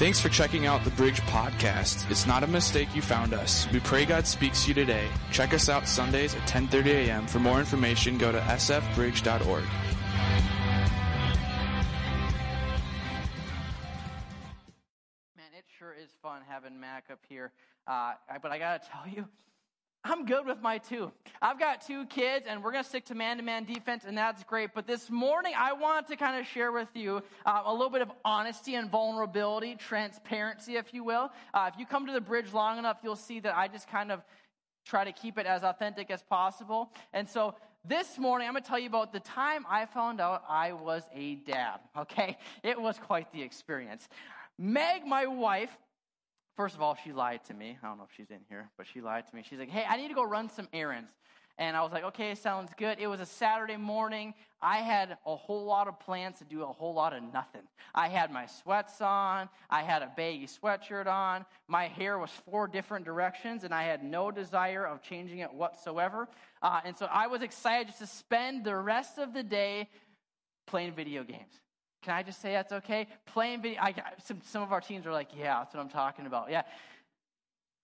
Thanks for checking out the Bridge Podcast. It's not a mistake you found us. We pray God speaks to you today. Check us out Sundays at 10:30 a.m. For more information, go to sfbridge.org. Man, it sure is fun having Mac up here. Uh, but I got to tell you, I'm good with my two. I've got two kids, and we're going to stick to man to man defense, and that's great. But this morning, I want to kind of share with you uh, a little bit of honesty and vulnerability, transparency, if you will. Uh, if you come to the bridge long enough, you'll see that I just kind of try to keep it as authentic as possible. And so this morning, I'm going to tell you about the time I found out I was a dad, okay? It was quite the experience. Meg, my wife, First of all, she lied to me. I don't know if she's in here, but she lied to me. She's like, hey, I need to go run some errands. And I was like, okay, sounds good. It was a Saturday morning. I had a whole lot of plans to do a whole lot of nothing. I had my sweats on. I had a baggy sweatshirt on. My hair was four different directions, and I had no desire of changing it whatsoever. Uh, and so I was excited just to spend the rest of the day playing video games. Can I just say that's okay? Playing video, I, some, some of our teens are like, yeah, that's what I'm talking about. Yeah.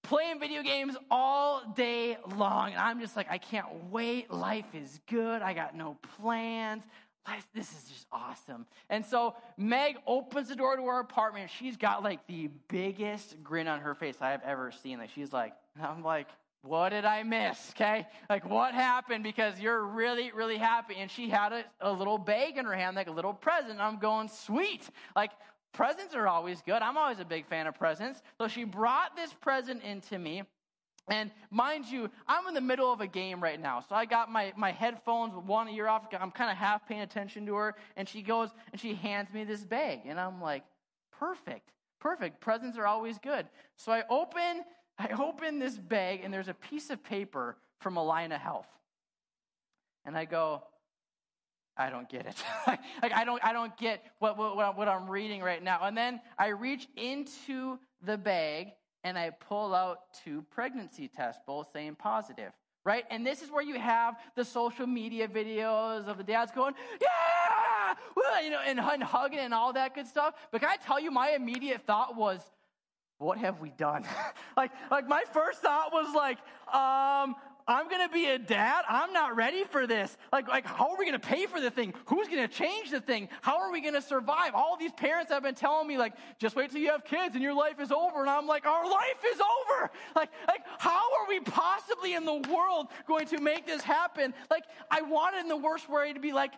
Playing video games all day long. And I'm just like, I can't wait. Life is good. I got no plans. This is just awesome. And so Meg opens the door to our apartment. She's got like the biggest grin on her face I have ever seen. Like she's like, I'm like, what did I miss? Okay. Like, what happened? Because you're really, really happy. And she had a, a little bag in her hand, like a little present. I'm going, sweet. Like, presents are always good. I'm always a big fan of presents. So she brought this present into me. And mind you, I'm in the middle of a game right now. So I got my, my headphones one ear off. I'm kind of half paying attention to her. And she goes and she hands me this bag. And I'm like, perfect, perfect. Presents are always good. So I open I open this bag and there's a piece of paper from Allina Health. And I go, I don't get it. like, I don't, I don't get what, what, what I'm reading right now. And then I reach into the bag and I pull out two pregnancy tests, both saying positive, right? And this is where you have the social media videos of the dads going, yeah, you know, and, and hugging and all that good stuff. But can I tell you, my immediate thought was, what have we done? like, like my first thought was like, um, I'm gonna be a dad. I'm not ready for this. Like, like, how are we gonna pay for the thing? Who's gonna change the thing? How are we gonna survive? All these parents have been telling me, like, just wait till you have kids and your life is over. And I'm like, our life is over. Like, like, how are we possibly in the world going to make this happen? Like, I wanted in the worst way to be like,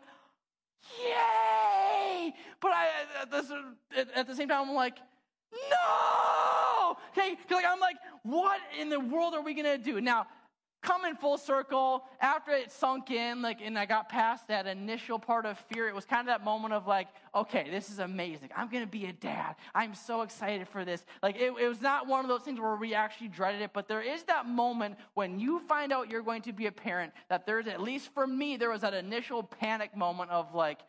yay! But I, at the, at the same time, I'm like, no! Okay, like I'm like, what in the world are we gonna do? Now, coming full circle, after it sunk in, like, and I got past that initial part of fear, it was kind of that moment of like, okay, this is amazing. I'm gonna be a dad. I'm so excited for this. Like, it, it was not one of those things where we actually dreaded it, but there is that moment when you find out you're going to be a parent that there's, at least for me, there was that initial panic moment of like,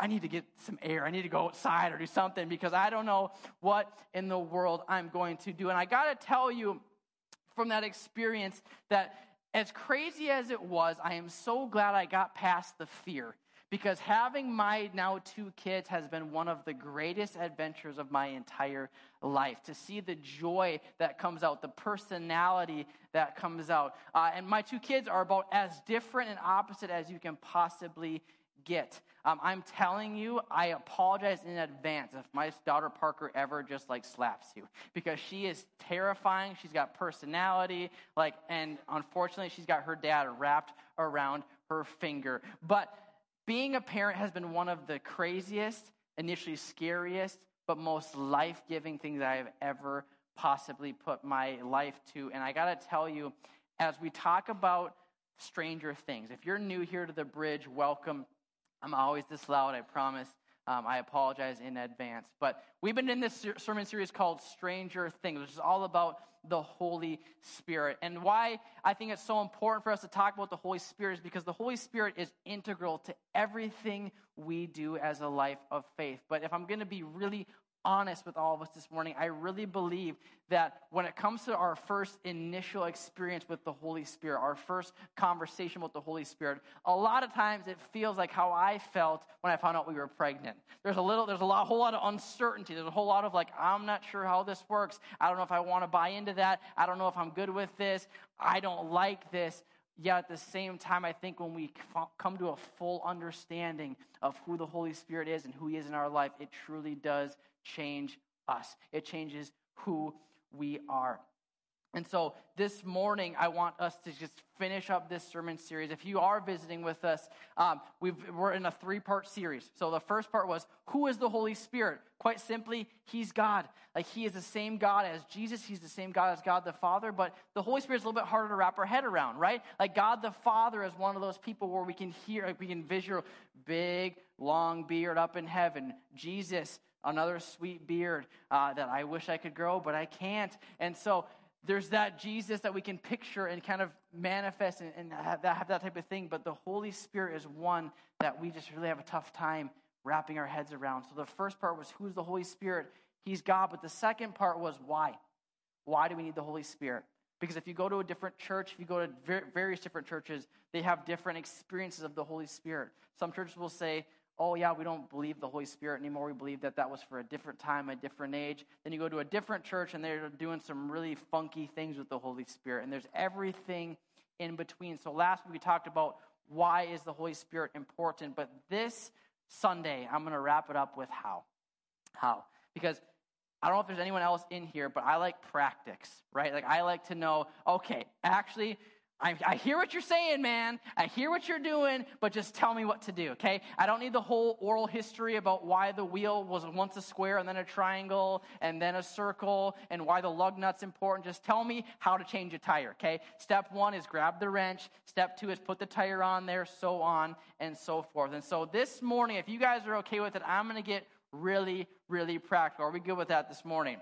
I need to get some air. I need to go outside or do something because I don't know what in the world I'm going to do. And I got to tell you from that experience that as crazy as it was, I am so glad I got past the fear because having my now two kids has been one of the greatest adventures of my entire life. To see the joy that comes out, the personality that comes out. Uh, and my two kids are about as different and opposite as you can possibly get. Um, I'm telling you, I apologize in advance if my daughter Parker ever just like slaps you because she is terrifying. She's got personality, like, and unfortunately, she's got her dad wrapped around her finger. But being a parent has been one of the craziest, initially scariest, but most life giving things I have ever possibly put my life to. And I got to tell you, as we talk about Stranger Things, if you're new here to the bridge, welcome. I'm always this loud, I promise. Um, I apologize in advance. But we've been in this sermon series called Stranger Things, which is all about the Holy Spirit. And why I think it's so important for us to talk about the Holy Spirit is because the Holy Spirit is integral to everything we do as a life of faith. But if I'm going to be really honest with all of us this morning, I really believe that when it comes to our first initial experience with the Holy Spirit, our first conversation with the Holy Spirit, a lot of times it feels like how I felt when I found out we were pregnant. There's a little, there's a lot, whole lot of uncertainty. There's a whole lot of like, I'm not sure how this works. I don't know if I want to buy into that. I don't know if I'm good with this. I don't like this. Yet at the same time, I think when we come to a full understanding of who the Holy Spirit is and who He is in our life, it truly does change us. It changes who we are. And so this morning, I want us to just finish up this sermon series. If you are visiting with us, um, we are in a three part series. So the first part was, Who is the Holy Spirit? Quite simply, He's God. Like He is the same God as Jesus, He's the same God as God the Father, but the Holy Spirit is a little bit harder to wrap our head around, right? Like God the Father is one of those people where we can hear, like we can visual big, long beard up in heaven. Jesus, another sweet beard uh, that I wish I could grow, but I can't. And so there's that Jesus that we can picture and kind of manifest and, and have, that, have that type of thing. But the Holy Spirit is one that we just really have a tough time wrapping our heads around. So the first part was who's the Holy Spirit? He's God. But the second part was why? Why do we need the Holy Spirit? Because if you go to a different church, if you go to various different churches, they have different experiences of the Holy Spirit. Some churches will say, oh, yeah, we don't believe the Holy Spirit anymore. We believe that that was for a different time, a different age. Then you go to a different church and they're doing some really funky things with the Holy Spirit. And there's everything in between. So last week we talked about why is the Holy Spirit important. But this Sunday, I'm going to wrap it up with how. How? Because I don't know if there's anyone else in here, but I like practice, right? Like I like to know, okay, actually, I, I, hear what you're saying, man. I hear what you're doing, but just tell me what to do, okay? I don't need the whole oral history about why the wheel was once a square and then a triangle and then a circle and why the lug nut's important. Just tell me how to change a tire, okay? Step one is grab the wrench. Step two is put the tire on there, so on and so forth. And so this morning, if you guys are okay with it, I'm going to get really, really practical. Are we good with that this morning?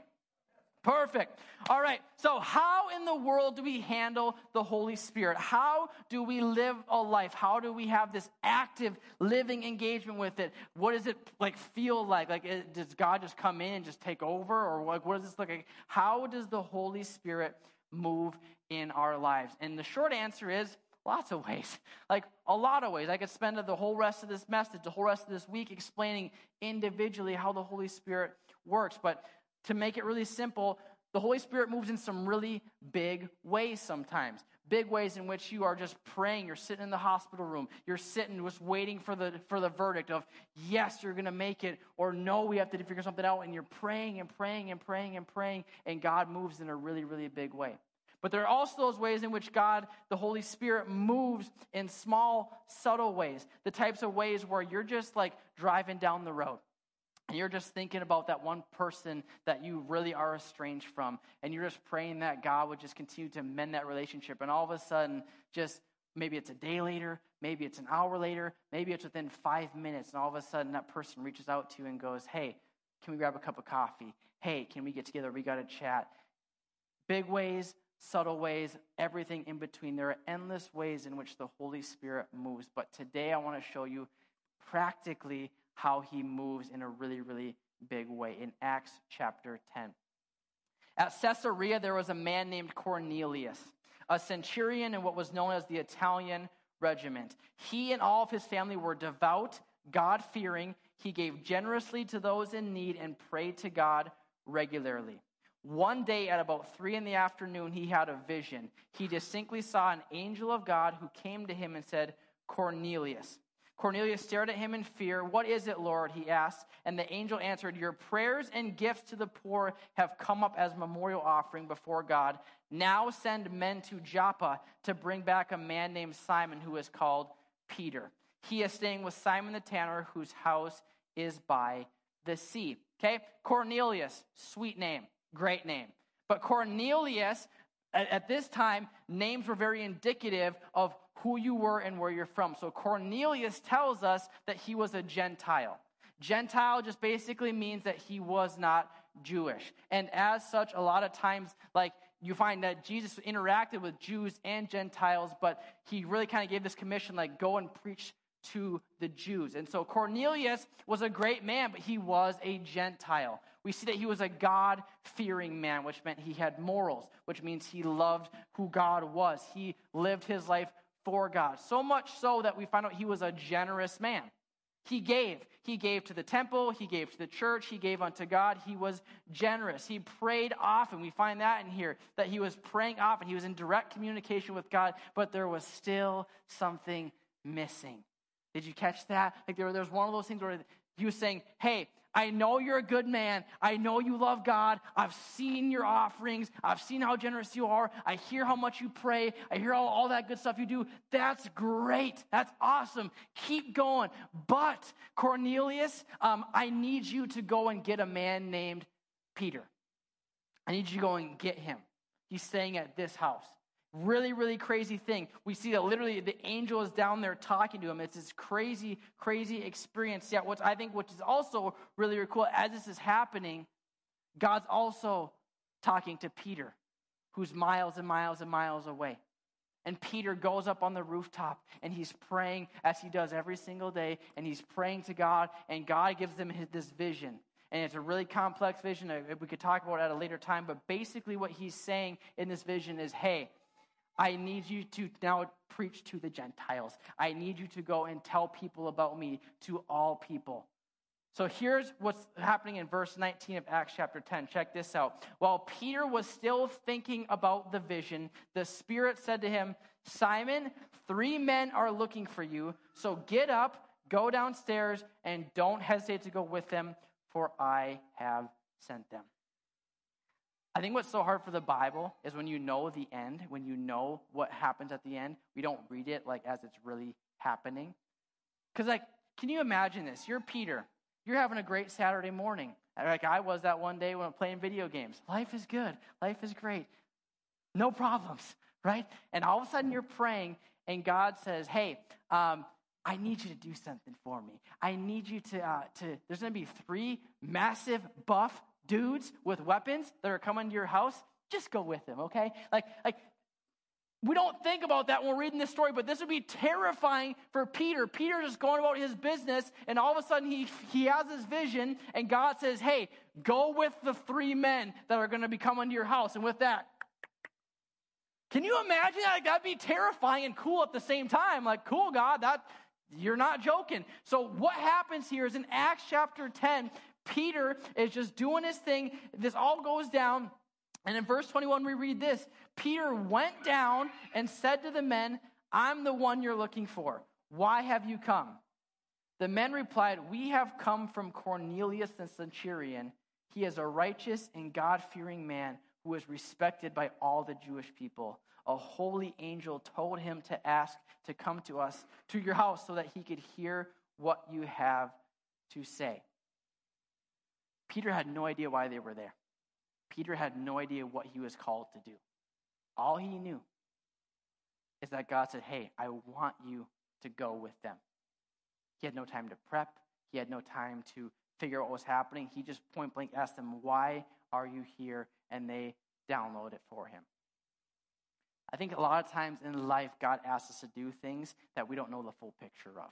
Perfect. All right. So, how in the world do we handle the Holy Spirit? How do we live a life? How do we have this active living engagement with it? What does it like feel like? Like, it, does God just come in and just take over, or like, what does this look like? How does the Holy Spirit move in our lives? And the short answer is lots of ways. Like a lot of ways. I could spend the whole rest of this message, the whole rest of this week explaining individually how the Holy Spirit works. But to make it really simple, the Holy Spirit moves in some really big ways sometimes. Big ways in which you are just praying. You're sitting in the hospital room. You're sitting just waiting for the, for the verdict of, yes, you're going to make it, or no, we have to figure something out. And you're praying and praying and praying and praying, and God moves in a really, really big way. But there are also those ways in which God, the Holy Spirit, moves in small, subtle ways. The types of ways where you're just like driving down the road and you're just thinking about that one person that you really are estranged from, and you're just praying that God would just continue to mend that relationship. And all of a sudden, just maybe it's a day later, maybe it's an hour later, maybe it's within five minutes, and all of a sudden that person reaches out to you and goes, Hey, can we grab a cup of coffee? Hey, can we get together? We got to chat. Big ways, subtle ways, everything in between. There are endless ways in which the Holy Spirit moves. But today I want to show you practically how he moves in a really, really big way in Acts chapter 10. At Caesarea, there was a man named Cornelius, a centurion in what was known as the Italian regiment. He and all of his family were devout, God fearing. He gave generously to those in need and prayed to God regularly. One day at about three in the afternoon, he had a vision. He distinctly saw an angel of God who came to him and said, Cornelius. Cornelius stared at him in fear. What is it, Lord? he asked. And the angel answered, Your prayers and gifts to the poor have come up as memorial offering before God. Now send men to Joppa to bring back a man named Simon who is called Peter. He is staying with Simon the tanner, whose house is by the sea. Okay? Cornelius, sweet name, great name. But Cornelius, at, this time, names were very indicative of who you were and where you're from. So Cornelius tells us that he was a Gentile. Gentile just basically means that he was not Jewish. And as such, a lot of times, like you find that Jesus interacted with Jews and Gentiles, but he really kind of gave this commission like, go and preach to the Jews. And so Cornelius was a great man, but he was a Gentile. We see that he was a God fearing man, which meant he had morals, which means he loved who God was. He lived his life for God. So much so that we find out he was a generous man. He gave. He gave to the temple. He gave to the church. He gave unto God. He was generous. He prayed often. We find that in here, that he was praying often. He was in direct communication with God, but there was still something missing. Did you catch that? Like there, there was one of those things where he was saying, Hey, I know you're a good man. I know you love God. I've seen your offerings. I've seen how generous you are. I hear how much you pray. I hear all, all that good stuff you do. That's great. That's awesome. Keep going. But, Cornelius, um, I need you to go and get a man named Peter. I need you to go and get him. He's staying at this house. Really, really crazy thing. We see that literally the angel is down there talking to him. It's this crazy, crazy experience. Yet, what I think, which is also really, really cool, as this is happening, God's also talking to Peter, who's miles and miles and miles away. And Peter goes up on the rooftop and he's praying as he does every single day. And he's praying to God, and God gives him this vision. And it's a really complex vision. We could talk about it at a later time. But basically, what he's saying in this vision is hey, I need you to now preach to the Gentiles. I need you to go and tell people about me to all people. So here's what's happening in verse 19 of Acts chapter 10. Check this out. While Peter was still thinking about the vision, the Spirit said to him, Simon, three men are looking for you. So get up, go downstairs, and don't hesitate to go with them, for I have sent them. I think what's so hard for the Bible is when you know the end, when you know what happens at the end, we don't read it like as it's really happening. Because, like, can you imagine this? You're Peter. You're having a great Saturday morning. Like I was that one day when I'm playing video games. Life is good. Life is great. No problems, right? And all of a sudden you're praying, and God says, Hey, um, I need you to do something for me. I need you to, uh, to there's going to be three massive buff dudes with weapons that are coming to your house, just go with them, okay? Like, like we don't think about that when we're reading this story, but this would be terrifying for Peter. Peter is going about his business, and all of a sudden he, he has his vision, and God says, Hey, go with the three men that are going to be coming to your house. And with that, can you imagine that? Like, that'd be terrifying and cool at the same time. Like, cool, God, that you're not joking. So, what happens here is in Acts chapter 10, Peter is just doing his thing. This all goes down. And in verse 21, we read this Peter went down and said to the men, I'm the one you're looking for. Why have you come? The men replied, We have come from Cornelius the centurion. He is a righteous and God fearing man who is respected by all the Jewish people. A holy angel told him to ask to come to us, to your house, so that he could hear what you have to say. Peter had no idea why they were there. Peter had no idea what he was called to do. All he knew is that God said, Hey, I want you to go with them. He had no time to prep, he had no time to figure out what was happening. He just point blank asked them, Why are you here? And they download it for him. I think a lot of times in life, God asks us to do things that we don't know the full picture of.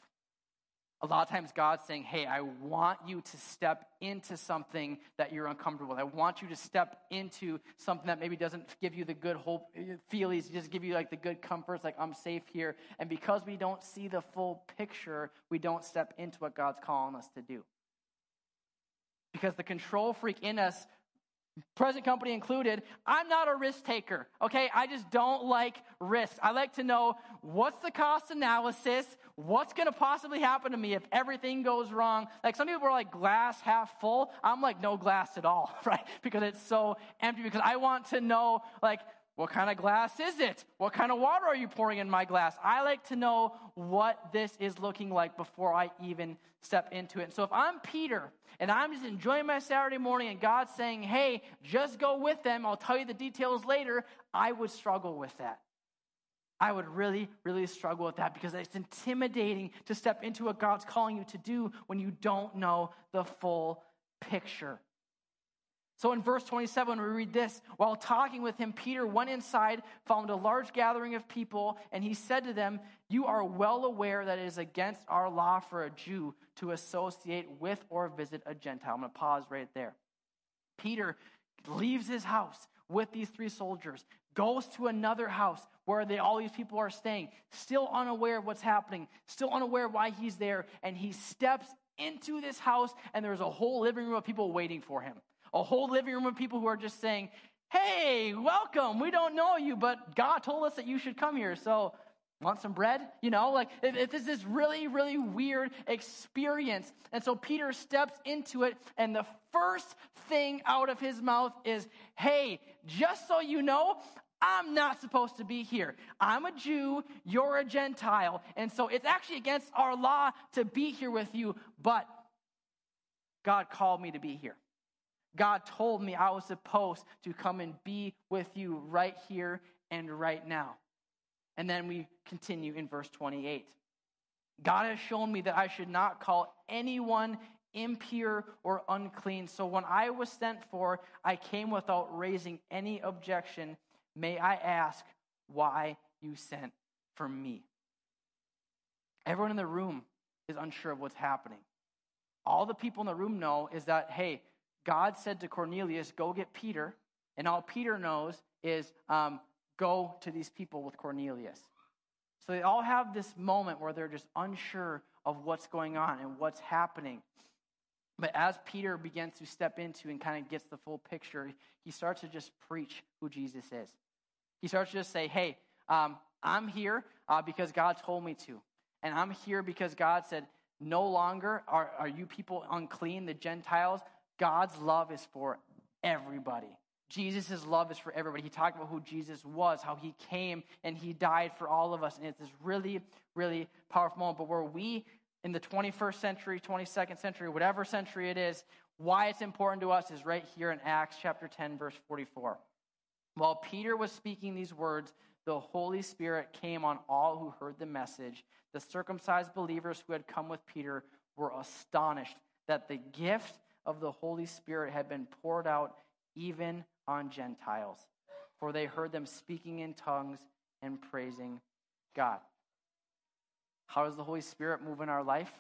A lot of times, God's saying, Hey, I want you to step into something that you're uncomfortable with. I want you to step into something that maybe doesn't give you the good hope, feelings, just give you like the good comforts, like I'm safe here. And because we don't see the full picture, we don't step into what God's calling us to do. Because the control freak in us present company included, I'm not a risk taker. Okay, I just don't like risk. I like to know what's the cost analysis, what's going to possibly happen to me if everything goes wrong. Like some people are like glass half full. I'm like no glass at all, right? Because it's so empty. Because I want to know like what kind of glass is it? What kind of water are you pouring in my glass? I like to know what this is looking like before I even step into it. so if I'm Peter and I'm just enjoying my Saturday morning and God's saying, hey, just go with them, I'll tell you the details later, I would struggle with that. I would really, really struggle with that because it's intimidating to step into what God's calling you to do when you don't know the full picture. So in verse 27, we read this While talking with him, Peter went inside, found a large gathering of people, and he said to them, You are well aware that it is against our law for a Jew to associate with or visit a Gentile. I'm going to pause right there. Peter leaves his house with these three soldiers, goes to another house where they, all these people are staying, still unaware of what's happening, still unaware why he's there, and he steps into this house, and there's a whole living room of people waiting for him. A whole living room of people who are just saying, Hey, welcome. We don't know you, but God told us that you should come here. So, want some bread? You know, like is this is really, really weird experience. And so Peter steps into it, and the first thing out of his mouth is, Hey, just so you know, I'm not supposed to be here. I'm a Jew, you're a Gentile. And so it's actually against our law to be here with you, but God called me to be here. God told me I was supposed to come and be with you right here and right now. And then we continue in verse 28. God has shown me that I should not call anyone impure or unclean. So when I was sent for, I came without raising any objection. May I ask why you sent for me? Everyone in the room is unsure of what's happening. All the people in the room know is that, hey, God said to Cornelius, Go get Peter. And all Peter knows is um, go to these people with Cornelius. So they all have this moment where they're just unsure of what's going on and what's happening. But as Peter begins to step into and kind of gets the full picture, he starts to just preach who Jesus is. He starts to just say, Hey, um, I'm here uh, because God told me to. And I'm here because God said, No longer are, are you people unclean, the Gentiles, God's love is for everybody. Jesus' love is for everybody. He talked about who Jesus was, how he came and he died for all of us. And it's this really, really powerful moment. But where we, in the 21st century, 22nd century, whatever century it is, why it's important to us is right here in Acts chapter 10, verse 44. While Peter was speaking these words, the Holy Spirit came on all who heard the message. The circumcised believers who had come with Peter were astonished that the gift of the Holy Spirit had been poured out even on Gentiles, for they heard them speaking in tongues and praising God. How does the Holy Spirit move in our life?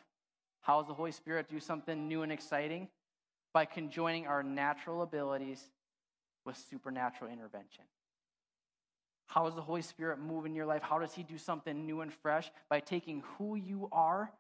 How does the Holy Spirit do something new and exciting? By conjoining our natural abilities with supernatural intervention. How does the Holy Spirit move in your life? How does He do something new and fresh? By taking who you are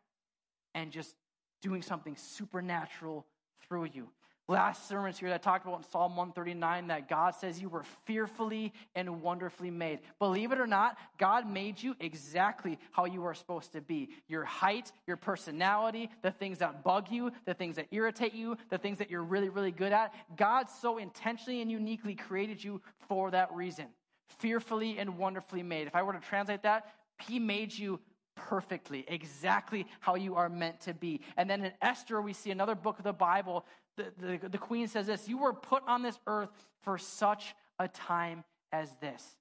and just doing something supernatural through you. Last sermon here, that I talked about in Psalm 139 that God says you were fearfully and wonderfully made. Believe it or not, God made you exactly how you are supposed to be. Your height, your personality, the things that bug you, the things that irritate you, the things that you're really, really good at. God so intentionally and uniquely created you for that reason. Fearfully and wonderfully made. If I were to translate that, He made you perfectly, exactly how you are meant to be. And then in Esther, we see another book of the Bible. The, the, the, queen says this You were put on this earth for such a time as this.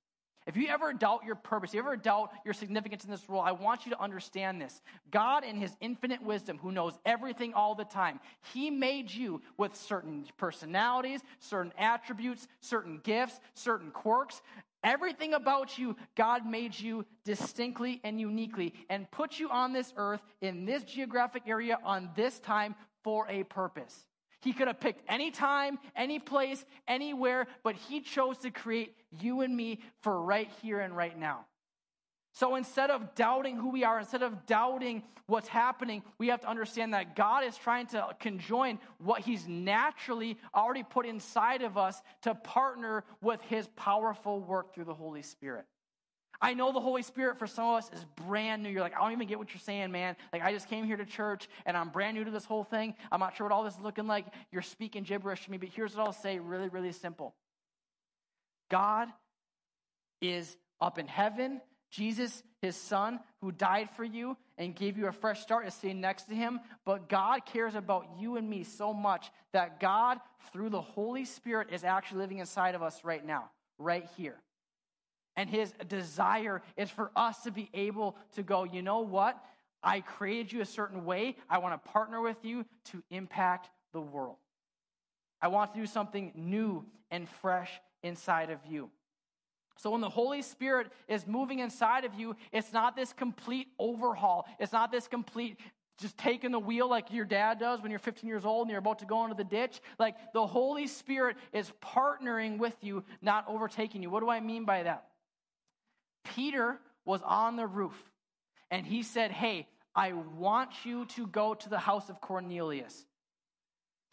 If you ever doubt your purpose, you ever doubt your significance in this role, I want you to understand this. God, in His infinite wisdom, who knows everything all the time, He made you with certain personalities, certain attributes, certain gifts, certain quirks. Everything about you, God made you distinctly and uniquely and put you on this earth in this geographic area on this time for a purpose. He could have picked any time, any place, anywhere, but He chose to create you and me for right here and right now. So instead of doubting who we are, instead of doubting what's happening, we have to understand that God is trying to conjoin what He's naturally already put inside of us to partner with His powerful work through the Holy Spirit. I know the Holy Spirit for some of us is brand new. You're like, I don't even get what you're saying, man. Like, I just came here to church and I'm brand new to this whole thing. I'm not sure what all this is looking like. You're speaking gibberish to me, but here's what I'll say really, really simple God is up in heaven Jesus, his son, who died for you and gave you a fresh start, is sitting next to him. But God cares about you and me so much that God, through the Holy Spirit, is actually living inside of us right now, right here. And his desire is for us to be able to go, you know what? I created you a certain way. I want to partner with you to impact the world. I want to do something new and fresh inside of you. So when the Holy Spirit is moving inside of you, it's not this complete overhaul. It's not this complete just taking the wheel like your dad does when you're 15 years old and you're about to go into the ditch. Like the Holy Spirit is partnering with you, not overtaking you. What do I mean by that? Peter was on the roof and he said, Hey, I want you to go to the house of Cornelius.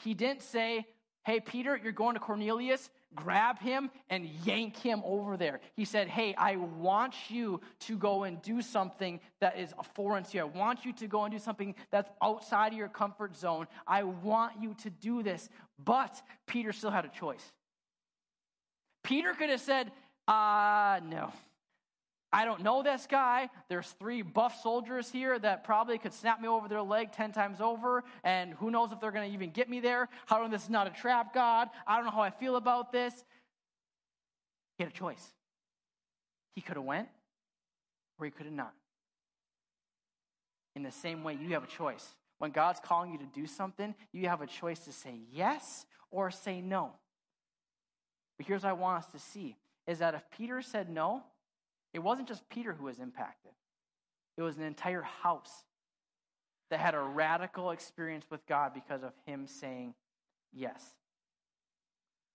He didn't say, Hey, Peter, you're going to Cornelius grab him and yank him over there. He said, Hey, I want you to go and do something that is foreign to you. I want you to go and do something that's outside of your comfort zone. I want you to do this. But Peter still had a choice. Peter could have said, uh, no. I don't know this guy. There's three buff soldiers here that probably could snap me over their leg 10 times over, and who knows if they're going to even get me there. How do this is not a trap, God? I don't know how I feel about this. He had a choice. He could have went, or he could have not. In the same way, you have a choice. When God's calling you to do something, you have a choice to say yes or say no. But here's what I want us to see is that if Peter said no, it wasn't just Peter who was impacted, it was an entire house that had a radical experience with God because of him saying yes.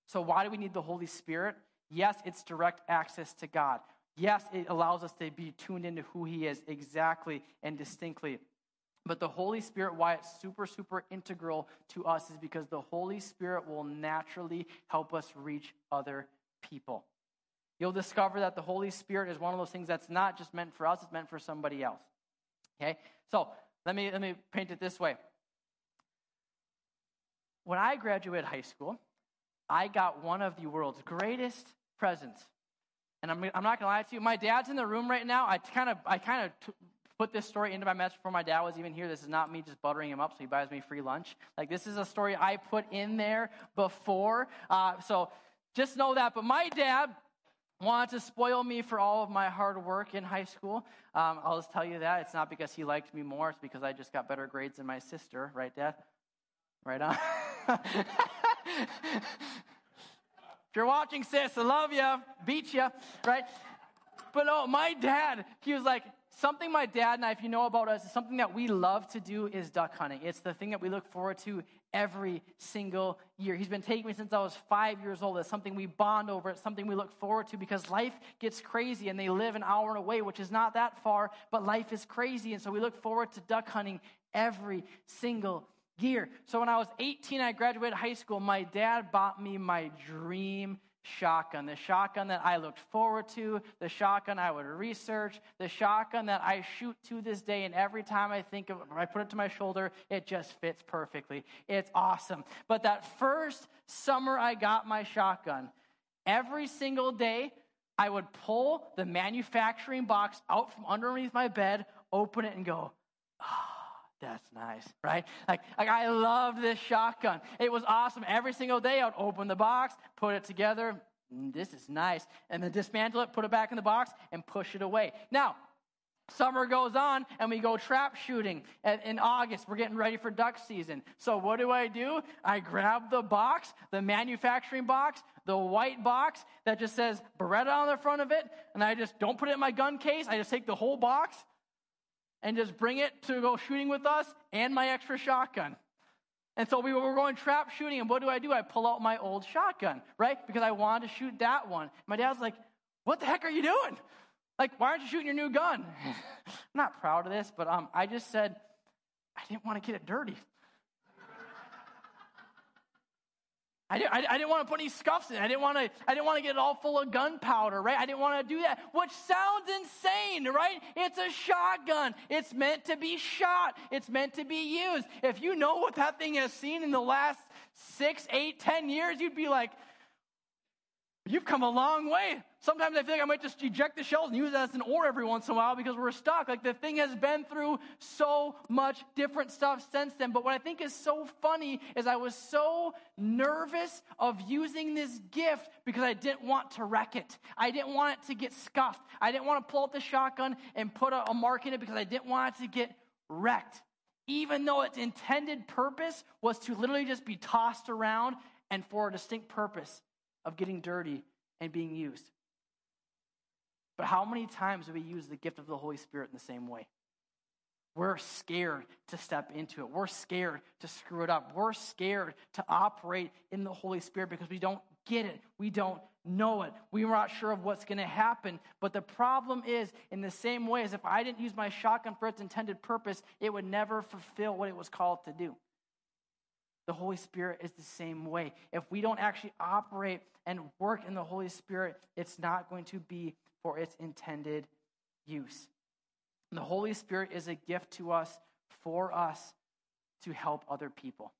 So, why do we need the Holy Spirit? Yes, it's direct access to God. Yes, it allows us to be tuned into who He is exactly and distinctly. But the Holy Spirit, why it's super, super integral to us, is because the Holy Spirit will naturally help us reach other people. You'll discover that the Holy Spirit is one of those things that's not just meant for us, it's meant for somebody else. Okay? So let me let me paint it this way. When I graduated high school, I got one of the world's greatest presents. And I'm, I'm not going to lie to you. My dad's in the room right now. I kind of I kind of t- put this story into my message before my dad was even here. This is not me just buttering him up so he buys me free lunch. Like this is a story I put in there before. Uh, so just know that. But my dad wanted to spoil me for all of my hard work in high school. Um, I'll just tell you that. It's not because he liked me more, it's because I just got better grades than my sister, right, Dad? Right on. if you're watching, sis, I love you, beat you, right? But oh, my dad, he was like, something my dad and I, if you know about us, something that we love to do is duck hunting. It's the thing that we look forward to every single year. He's been taking me since I was five years old. It's something we bond over. It's something we look forward to because life gets crazy and they live an hour away, which is not that far, but life is crazy. And so we look forward to duck hunting every single year. So when I was 18, I graduated high school. My dad bought me my dream shotgun, the shotgun that I looked forward to, the shotgun I would research, the shotgun that I shoot to this day. And every time I think of it, I put it to my shoulder, it just fits perfectly. It's awesome. But that first summer I got my shotgun, every single day I would pull the manufacturing box out from underneath my bed, open it, and go, that's nice, right? Like, like I loved this shotgun. It was awesome. Every single day I would open the box, put it together. Mm, this is nice. And then dismantle it, put it back in the box, and push it away. Now, Summer goes on and we go trap shooting in August. We're getting ready for duck season. So, what do I do? I grab the box, the manufacturing box, the white box that just says Beretta on the front of it, and I just don't put it in my gun case. I just take the whole box and just bring it to go shooting with us and my extra shotgun. And so we were going trap shooting, and what do I do? I pull out my old shotgun, right? Because I wanted to shoot that one. My dad's like, What the heck are you doing? Like, why aren't you shooting your new gun? I'm not proud of this, but um, I just said, I didn't want to get it dirty. I didn't, I, I didn't want to put any scuffs in. I didn't want to. I didn't want to get it all full of gunpowder, right? I didn't want to do that, which sounds insane, right? It's a shotgun. It's meant to be shot. It's meant to be used. If you know what that thing has seen in the last six, eight, ten years, you'd be like, You've come a long way. Sometimes I feel like I might just eject the shells and use it as an oar every once in a while because we're stuck. Like the thing has been through so much different stuff since then. But what I think is so funny is I was so nervous of using this gift because I didn't want to wreck it. I didn't want it to get scuffed. I didn't want to pull out the shotgun and put a, a mark in it because I didn't want it to get wrecked. Even though its intended purpose was to literally just be tossed around and for a distinct purpose of getting dirty and being used. But how many times do we use the gift of the Holy Spirit in the same way? We're scared to step into it. We're scared to screw it up. We're scared to operate in the Holy Spirit because we don't get it. We don't know it. We're not sure of what's going to happen. But the problem is, in the same way as if I didn't use my shotgun for its intended purpose, it would never fulfill what it was called to do. The Holy Spirit is the same way. If we don't actually operate and work in the Holy Spirit, it's not going to be for its intended use. The Holy Spirit is a gift to us for us to help other people.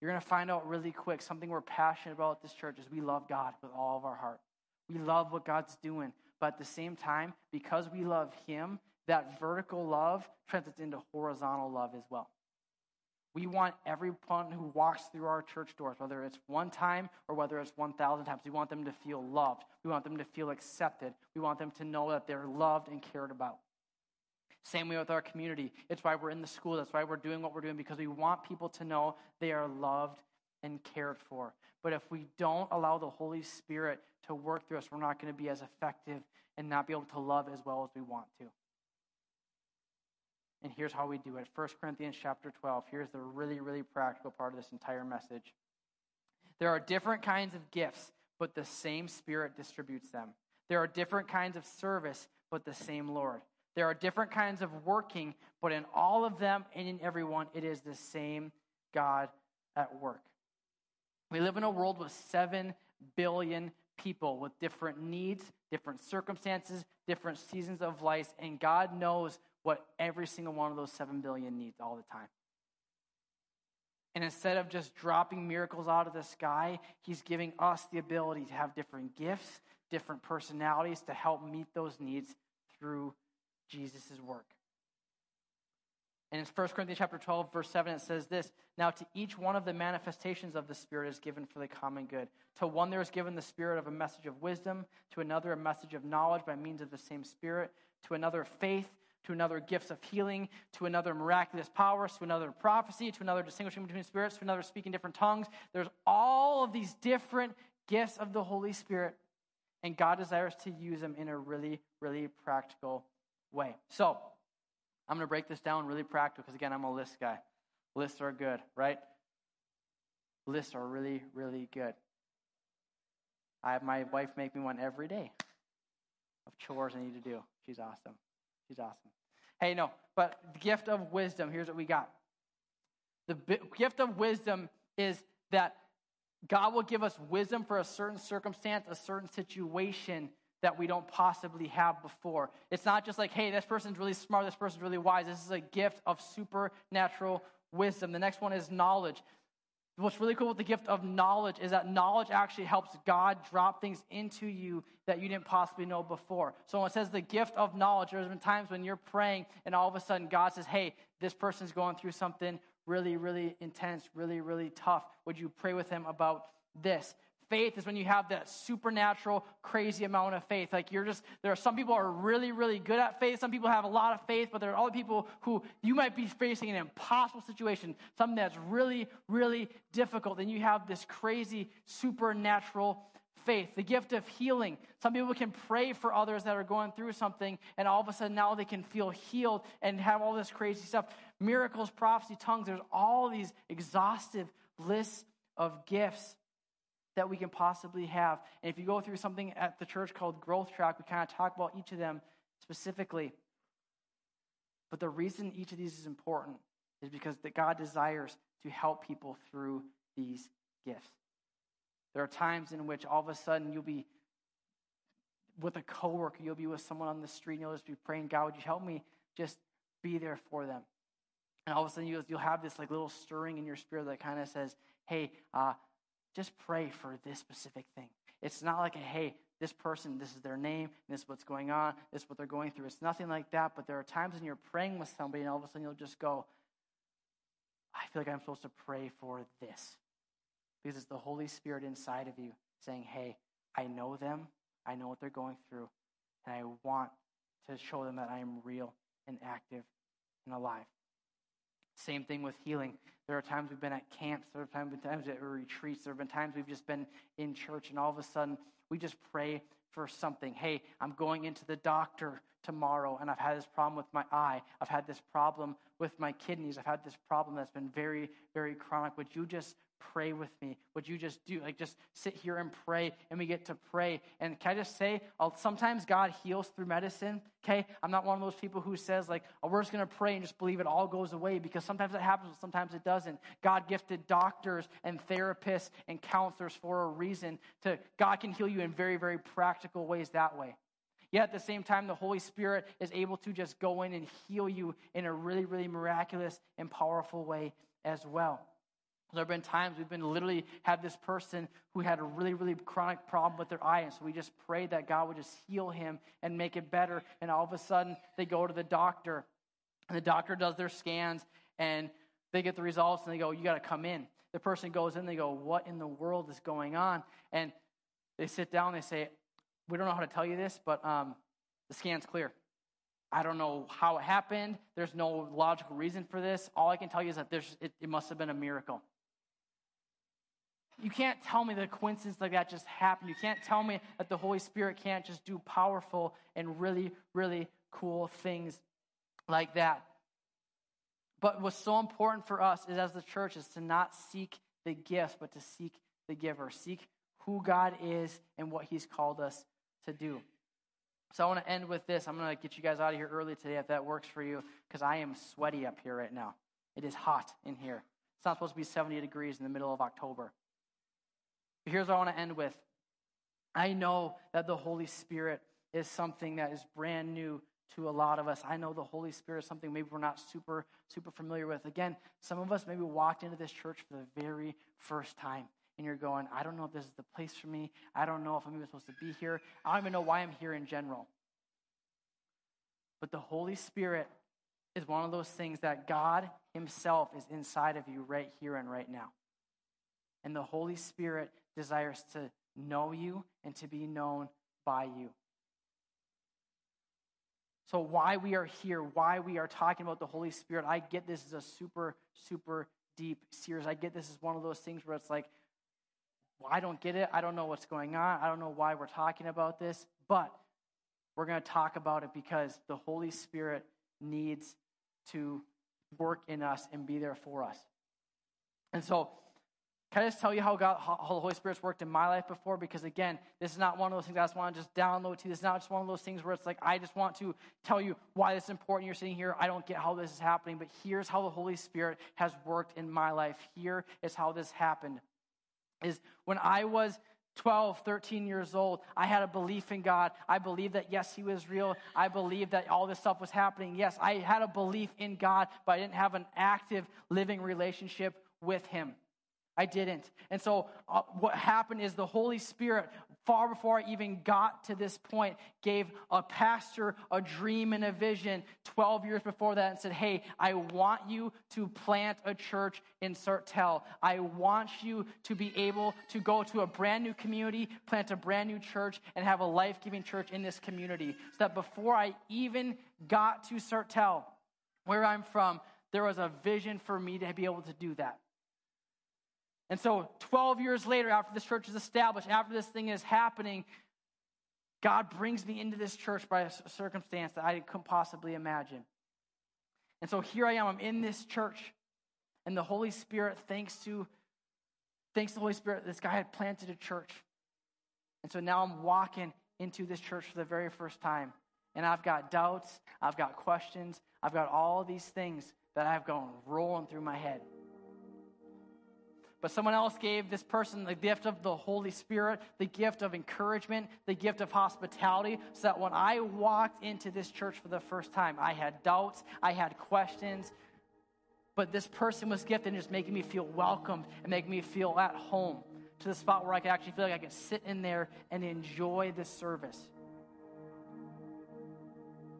You're going to find out really quick something we're passionate about at this church is we love God with all of our heart. We love what God's doing. But at the same time, because we love Him, that vertical love translates into horizontal love as well. We want everyone who walks through our church doors, whether it's one time or whether it's 1,000 times, we want them to feel loved. We want them to feel accepted. We want them to know that they're loved and cared about. Same way with our community. It's why we're in the school. That's why we're doing what we're doing because we want people to know they are loved and cared for. But if we don't allow the Holy Spirit to work through us, we're not going to be as effective and not be able to love as well as we want to. And here's how we do it 1 Corinthians chapter 12. Here's the really, really practical part of this entire message. There are different kinds of gifts, but the same Spirit distributes them. There are different kinds of service, but the same Lord. There are different kinds of working, but in all of them and in everyone, it is the same God at work. We live in a world with 7 billion people with different needs, different circumstances, different seasons of life, and God knows what every single one of those 7 billion needs all the time. And instead of just dropping miracles out of the sky, He's giving us the ability to have different gifts, different personalities to help meet those needs through Jesus' work. And in 1 Corinthians chapter 12, verse 7, it says this Now to each one of the manifestations of the Spirit is given for the common good. To one there is given the Spirit of a message of wisdom, to another a message of knowledge by means of the same Spirit, to another faith, to another gifts of healing, to another miraculous powers, to another prophecy, to another distinguishing between spirits, to another speaking different tongues. There's all of these different gifts of the Holy Spirit, and God desires to use them in a really, really practical way. So, I'm going to break this down really practical because, again, I'm a list guy. Lists are good, right? Lists are really, really good. I have my wife make me one every day of chores I need to do. She's awesome. She's awesome. Hey, no, but the gift of wisdom, here's what we got. The gift of wisdom is that God will give us wisdom for a certain circumstance, a certain situation that we don't possibly have before. It's not just like, hey, this person's really smart, this person's really wise. This is a gift of supernatural wisdom. The next one is knowledge. What's really cool with the gift of knowledge is that knowledge actually helps God drop things into you that you didn't possibly know before. So when it says the gift of knowledge, there's been times when you're praying and all of a sudden God says, hey, this person's going through something really, really intense, really, really tough. Would you pray with him about this? Faith is when you have that supernatural, crazy amount of faith. Like you're just, there are some people are really, really good at faith. Some people have a lot of faith, but there are other people who you might be facing an impossible situation, something that's really, really difficult. And you have this crazy, supernatural faith, the gift of healing. Some people can pray for others that are going through something, and all of a sudden now they can feel healed and have all this crazy stuff. Miracles, prophecy, tongues, there's all these exhaustive lists of gifts that we can possibly have. And if you go through something at the church called Growth Track, we kind of talk about each of them specifically. But the reason each of these is important is because that God desires to help people through these gifts. There are times in which all of a sudden you'll be with a coworker, you'll be with someone on the street, and you'll just be praying, God, would you help me just be there for them? And all of a sudden you'll, have this like little stirring in your spirit that kind of says, hey, uh, just pray for this specific thing. It's not like, a, hey, this person, this is their name, this is what's going on, this is what they're going through. It's nothing like that, but there are times when you're praying with somebody and all of a sudden you'll just go, I feel like I'm supposed to pray for this. Because it's the Holy Spirit inside of you saying, hey, I know them, I know what they're going through, and I want to show them that I am real and active and alive. Same thing with healing. There are times we've been at camps, there have been times at retreats, there have been times we've just been in church, and all of a sudden we just pray for something. Hey, I'm going into the doctor tomorrow, and I've had this problem with my eye. I've had this problem with my kidneys. I've had this problem that's been very, very chronic. Would you just pray with me? Would you just do, like, just sit here and pray, and we get to pray? And can I just say, I'll, sometimes God heals through medicine, okay? I'm not one of those people who says, like, oh, we're just going to pray and just believe it all goes away because sometimes it happens, but sometimes it doesn't. God gifted doctors and therapists and counselors for a reason to, God can heal you in very, very practical ways that way. Yet at the same time, the Holy Spirit is able to just go in and heal you in a really, really miraculous and powerful way as well. There have been times we've been literally had this person who had a really, really chronic problem with their eye, and so we just prayed that God would just heal him and make it better. And all of a sudden, they go to the doctor, and the doctor does their scans, and they get the results, and they go, "You got to come in." The person goes in, they go, "What in the world is going on?" And they sit down, they say, "We don't know how to tell you this, but um, the scan's clear." I don't know how it happened. There's no logical reason for this. All I can tell you is that there's, it, it must have been a miracle. You can't tell me that a coincidence like that just happened. You can't tell me that the Holy Spirit can't just do powerful and really, really cool things like that. But what's so important for us is as the church is to not seek the gifts, but to seek the giver. Seek who God is and what He's called us to do. So I want to end with this. I'm going to get you guys out of here early today if that works for you, because I am sweaty up here right now. It is hot in here. It's not supposed to be 70 degrees in the middle of October. Here's what I want to end with. I know that the Holy Spirit is something that is brand new to a lot of us. I know the Holy Spirit is something maybe we're not super, super familiar with. Again, some of us maybe walked into this church for the very first time. And you're going, I don't know if this is the place for me. I don't know if I'm even supposed to be here. I don't even know why I'm here in general. But the Holy Spirit is one of those things that God Himself is inside of you right here and right now. And the Holy Spirit desires to know you and to be known by you. So, why we are here, why we are talking about the Holy Spirit, I get this is a super, super deep series. I get this is one of those things where it's like, well, I don't get it. I don't know what's going on. I don't know why we're talking about this, but we're going to talk about it because the Holy Spirit needs to work in us and be there for us. And so, can I just tell you how, God, how the Holy Spirit's worked in my life before? Because again, this is not one of those things I just want to just download to you. This is not just one of those things where it's like, I just want to tell you why this is important. You're sitting here. I don't get how this is happening, but here's how the Holy Spirit has worked in my life. Here is how this happened. Is when I was 12, 13 years old, I had a belief in God. I believed that, yes, He was real. I believed that all this stuff was happening. Yes, I had a belief in God, but I didn't have an active living relationship with Him. I didn't. And so, uh, what happened is the Holy Spirit, far before I even got to this point, gave a pastor a dream and a vision 12 years before that and said, Hey, I want you to plant a church in Sartell. I want you to be able to go to a brand new community, plant a brand new church, and have a life giving church in this community. So that before I even got to Sartell, where I'm from, there was a vision for me to be able to do that. And so, 12 years later, after this church is established, after this thing is happening, God brings me into this church by a circumstance that I couldn't possibly imagine. And so here I am, I'm in this church, and the Holy Spirit, thanks to thanks to the Holy Spirit, this guy had planted a church. And so now I'm walking into this church for the very first time. And I've got doubts, I've got questions, I've got all these things that I've gone rolling through my head. But someone else gave this person the gift of the Holy Spirit, the gift of encouragement, the gift of hospitality, so that when I walked into this church for the first time, I had doubts, I had questions, but this person was gifted and just making me feel welcomed and making me feel at home to the spot where I could actually feel like I could sit in there and enjoy the service.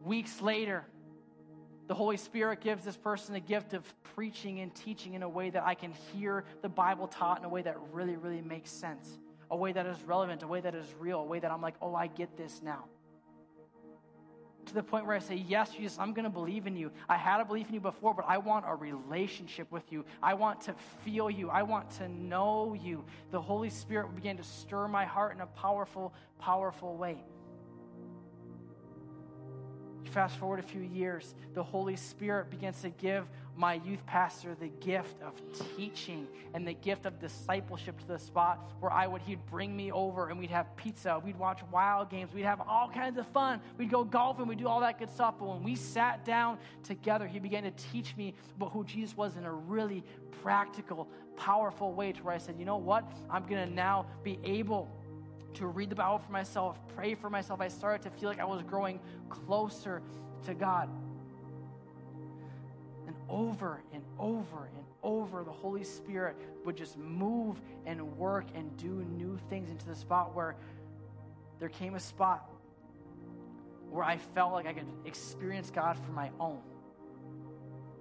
Weeks later, the Holy Spirit gives this person a gift of preaching and teaching in a way that I can hear the Bible taught in a way that really, really makes sense, a way that is relevant, a way that is real, a way that I'm like, oh, I get this now. to the point where I say, Yes, Jesus, I'm going to believe in you. I had a belief in you before, but I want a relationship with you. I want to feel you. I want to know you. The Holy Spirit began to stir my heart in a powerful, powerful way. Fast forward a few years, the Holy Spirit begins to give my youth pastor the gift of teaching and the gift of discipleship to the spot where I would he'd bring me over and we'd have pizza, we'd watch wild games, we'd have all kinds of fun, we'd go golfing, we'd do all that good stuff. But when we sat down together, he began to teach me about who Jesus was in a really practical, powerful way to where I said, you know what? I'm gonna now be able to read the Bible for myself, pray for myself. I started to feel like I was growing closer to God And over and over and over, the Holy Spirit would just move and work and do new things into the spot where there came a spot where I felt like I could experience God for my own.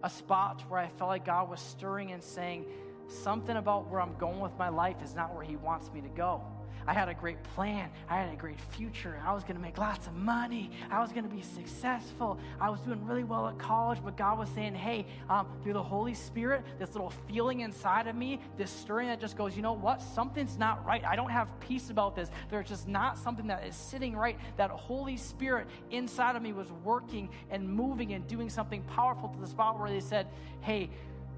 A spot where I felt like God was stirring and saying, something about where I'm going with my life is not where He wants me to go. I had a great plan. I had a great future. I was going to make lots of money. I was going to be successful. I was doing really well at college, but God was saying, hey, um, through the Holy Spirit, this little feeling inside of me, this stirring that just goes, you know what? Something's not right. I don't have peace about this. There's just not something that is sitting right. That Holy Spirit inside of me was working and moving and doing something powerful to the spot where they said, hey,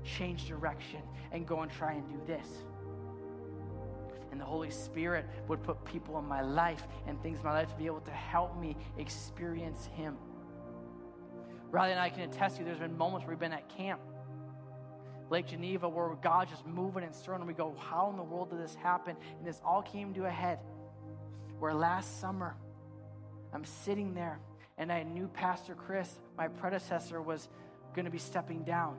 change direction and go and try and do this and the Holy Spirit would put people in my life and things in my life to be able to help me experience Him. Riley and I can attest to you, there's been moments where we've been at camp, Lake Geneva, where God's just moving and stirring, and we go, How in the world did this happen? And this all came to a head where last summer I'm sitting there and I knew Pastor Chris, my predecessor, was going to be stepping down.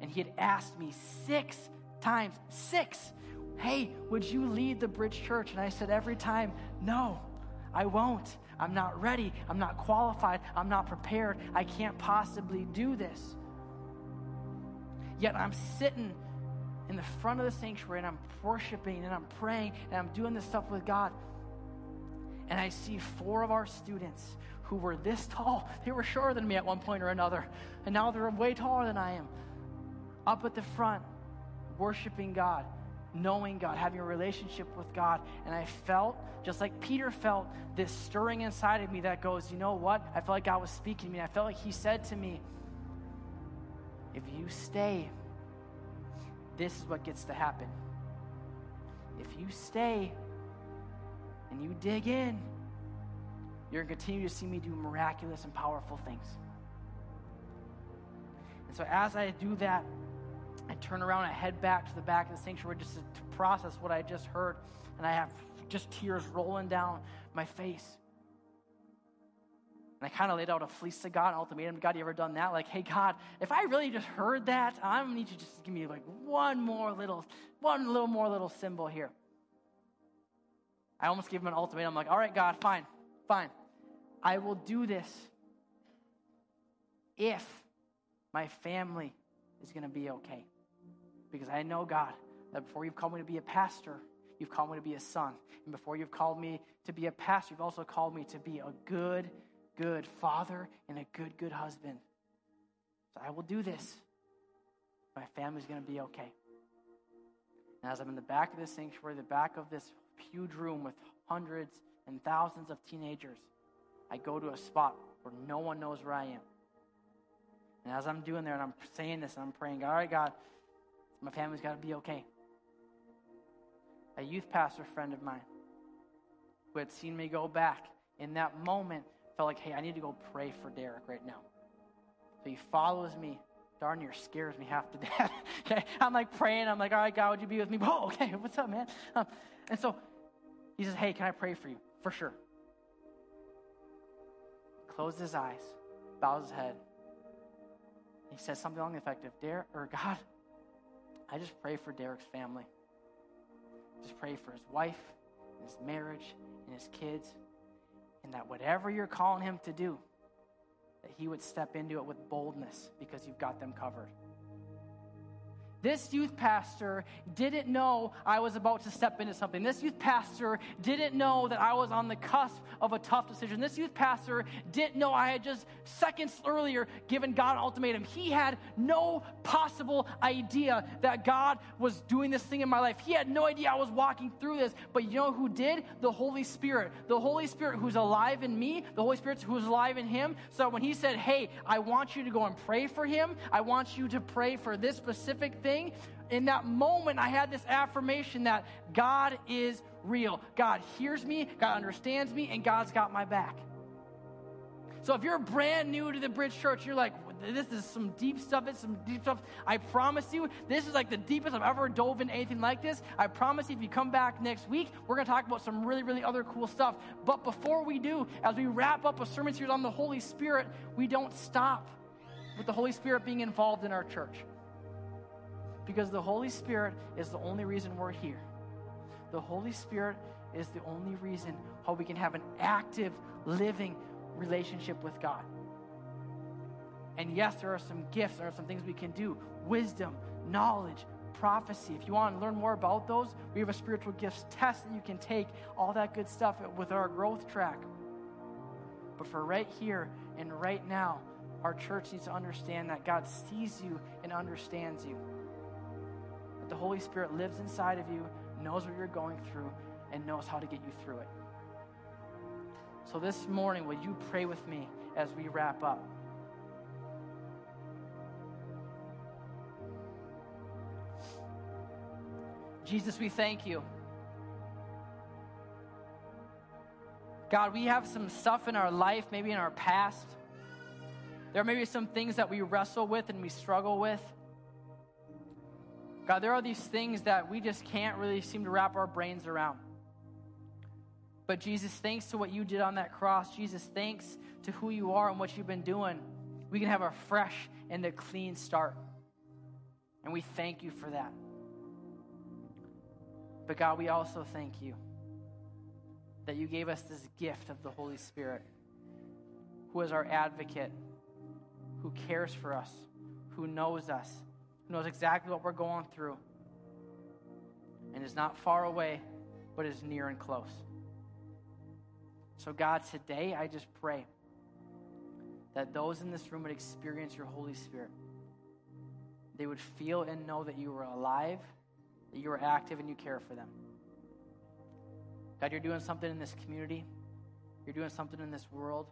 And he had asked me six times, six Hey, would you lead the Bridge Church? And I said every time, No, I won't. I'm not ready. I'm not qualified. I'm not prepared. I can't possibly do this. Yet I'm sitting in the front of the sanctuary and I'm worshiping and I'm praying and I'm doing this stuff with God. And I see four of our students who were this tall. They were shorter than me at one point or another. And now they're way taller than I am. Up at the front, worshiping God knowing God, having a relationship with God. And I felt, just like Peter felt, this stirring inside of me that goes, you know what? I felt like God was speaking to me. I felt like He said to me, if you stay, this is what gets to happen. If you stay and you dig in, you're going to continue to see me do miraculous and powerful things. And so as I do that, I turn around, I head back to the back of the sanctuary just to, to process what I just heard, and I have just tears rolling down my face. And I kind of laid out a fleece to God, an ultimatum. God, you ever done that? Like, hey, God, if I really just heard that, I'm gonna need you to just give me like one more little, one little more little symbol here. I almost gave him an ultimatum. I'm like, all right, God, fine, fine. I will do this if my family is to be okay. Because I know, God, that before you've called me to be a pastor, you've called me to be a son. And before you've called me to be a pastor, you've also called me to be a good, good father and a good, good husband. So I will do this. My family's going to be okay. And as I'm in the back of this sanctuary, the back of this huge room with hundreds and thousands of teenagers, I go to a spot where no one knows where I am. And as I'm doing there and I'm saying this and I'm praying, all right, God, my family's got to be okay. A youth pastor friend of mine who had seen me go back in that moment felt like, hey, I need to go pray for Derek right now. So he follows me. Darn near scares me half to death. okay, I'm like praying. I'm like, all right, God, would you be with me? Whoa, okay, what's up, man? Um, and so he says, hey, can I pray for you? For sure. Closes his eyes, bows his head. He says something along the effect of, Derek, or God, I just pray for Derek's family. Just pray for his wife, his marriage, and his kids, and that whatever you're calling him to do, that he would step into it with boldness because you've got them covered. This youth pastor didn't know I was about to step into something. This youth pastor didn't know that I was on the cusp of a tough decision. This youth pastor didn't know I had just seconds earlier given God an ultimatum. He had no possible idea that God was doing this thing in my life. He had no idea I was walking through this. But you know who did? The Holy Spirit. The Holy Spirit who's alive in me, the Holy Spirit who's alive in him. So when he said, Hey, I want you to go and pray for him, I want you to pray for this specific thing thing, in that moment, I had this affirmation that God is real. God hears me, God understands me, and God's got my back. So if you're brand new to the Bridge Church, you're like, this is some deep stuff. It's some deep stuff. I promise you, this is like the deepest I've ever dove into anything like this. I promise you, if you come back next week, we're going to talk about some really, really other cool stuff. But before we do, as we wrap up a sermon series on the Holy Spirit, we don't stop with the Holy Spirit being involved in our church because the Holy Spirit is the only reason we're here. The Holy Spirit is the only reason how we can have an active, living relationship with God. And yes, there are some gifts, there are some things we can do wisdom, knowledge, prophecy. If you want to learn more about those, we have a spiritual gifts test that you can take, all that good stuff with our growth track. But for right here and right now, our church needs to understand that God sees you and understands you the Holy Spirit lives inside of you, knows what you're going through, and knows how to get you through it. So this morning, will you pray with me as we wrap up? Jesus, we thank you. God, we have some stuff in our life, maybe in our past. There may be some things that we wrestle with and we struggle with. God, there are these things that we just can't really seem to wrap our brains around. But Jesus, thanks to what you did on that cross, Jesus, thanks to who you are and what you've been doing, we can have a fresh and a clean start. And we thank you for that. But God, we also thank you that you gave us this gift of the Holy Spirit, who is our advocate, who cares for us, who knows us knows exactly what we're going through and is not far away, but is near and close. So, God, today I just pray that those in this room would experience your Holy Spirit. They would feel and know that you are alive, that you are active, and you care for them. God, you're doing something in this community, you're doing something in this world.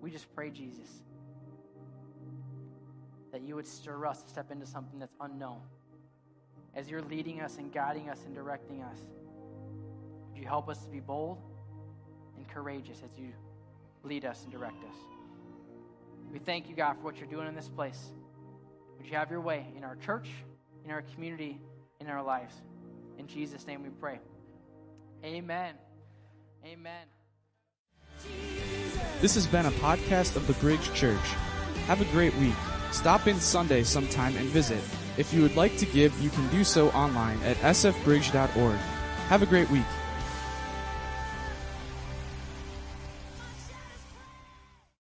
We just pray, Jesus that you would stir us to step into something that's unknown. As you're leading us and guiding us and directing us, would you help us to be bold and courageous as you lead us and direct us? We thank you, God, for what you're doing in this place. Would you have your way in our church, in our community, in our lives? In Jesus' name we pray. Amen. Amen. This has been a podcast of the Bridge Church. Have a great week. Stop in Sunday sometime and visit. If you would like to give, you can do so online at sfbridge.org. Have a great week.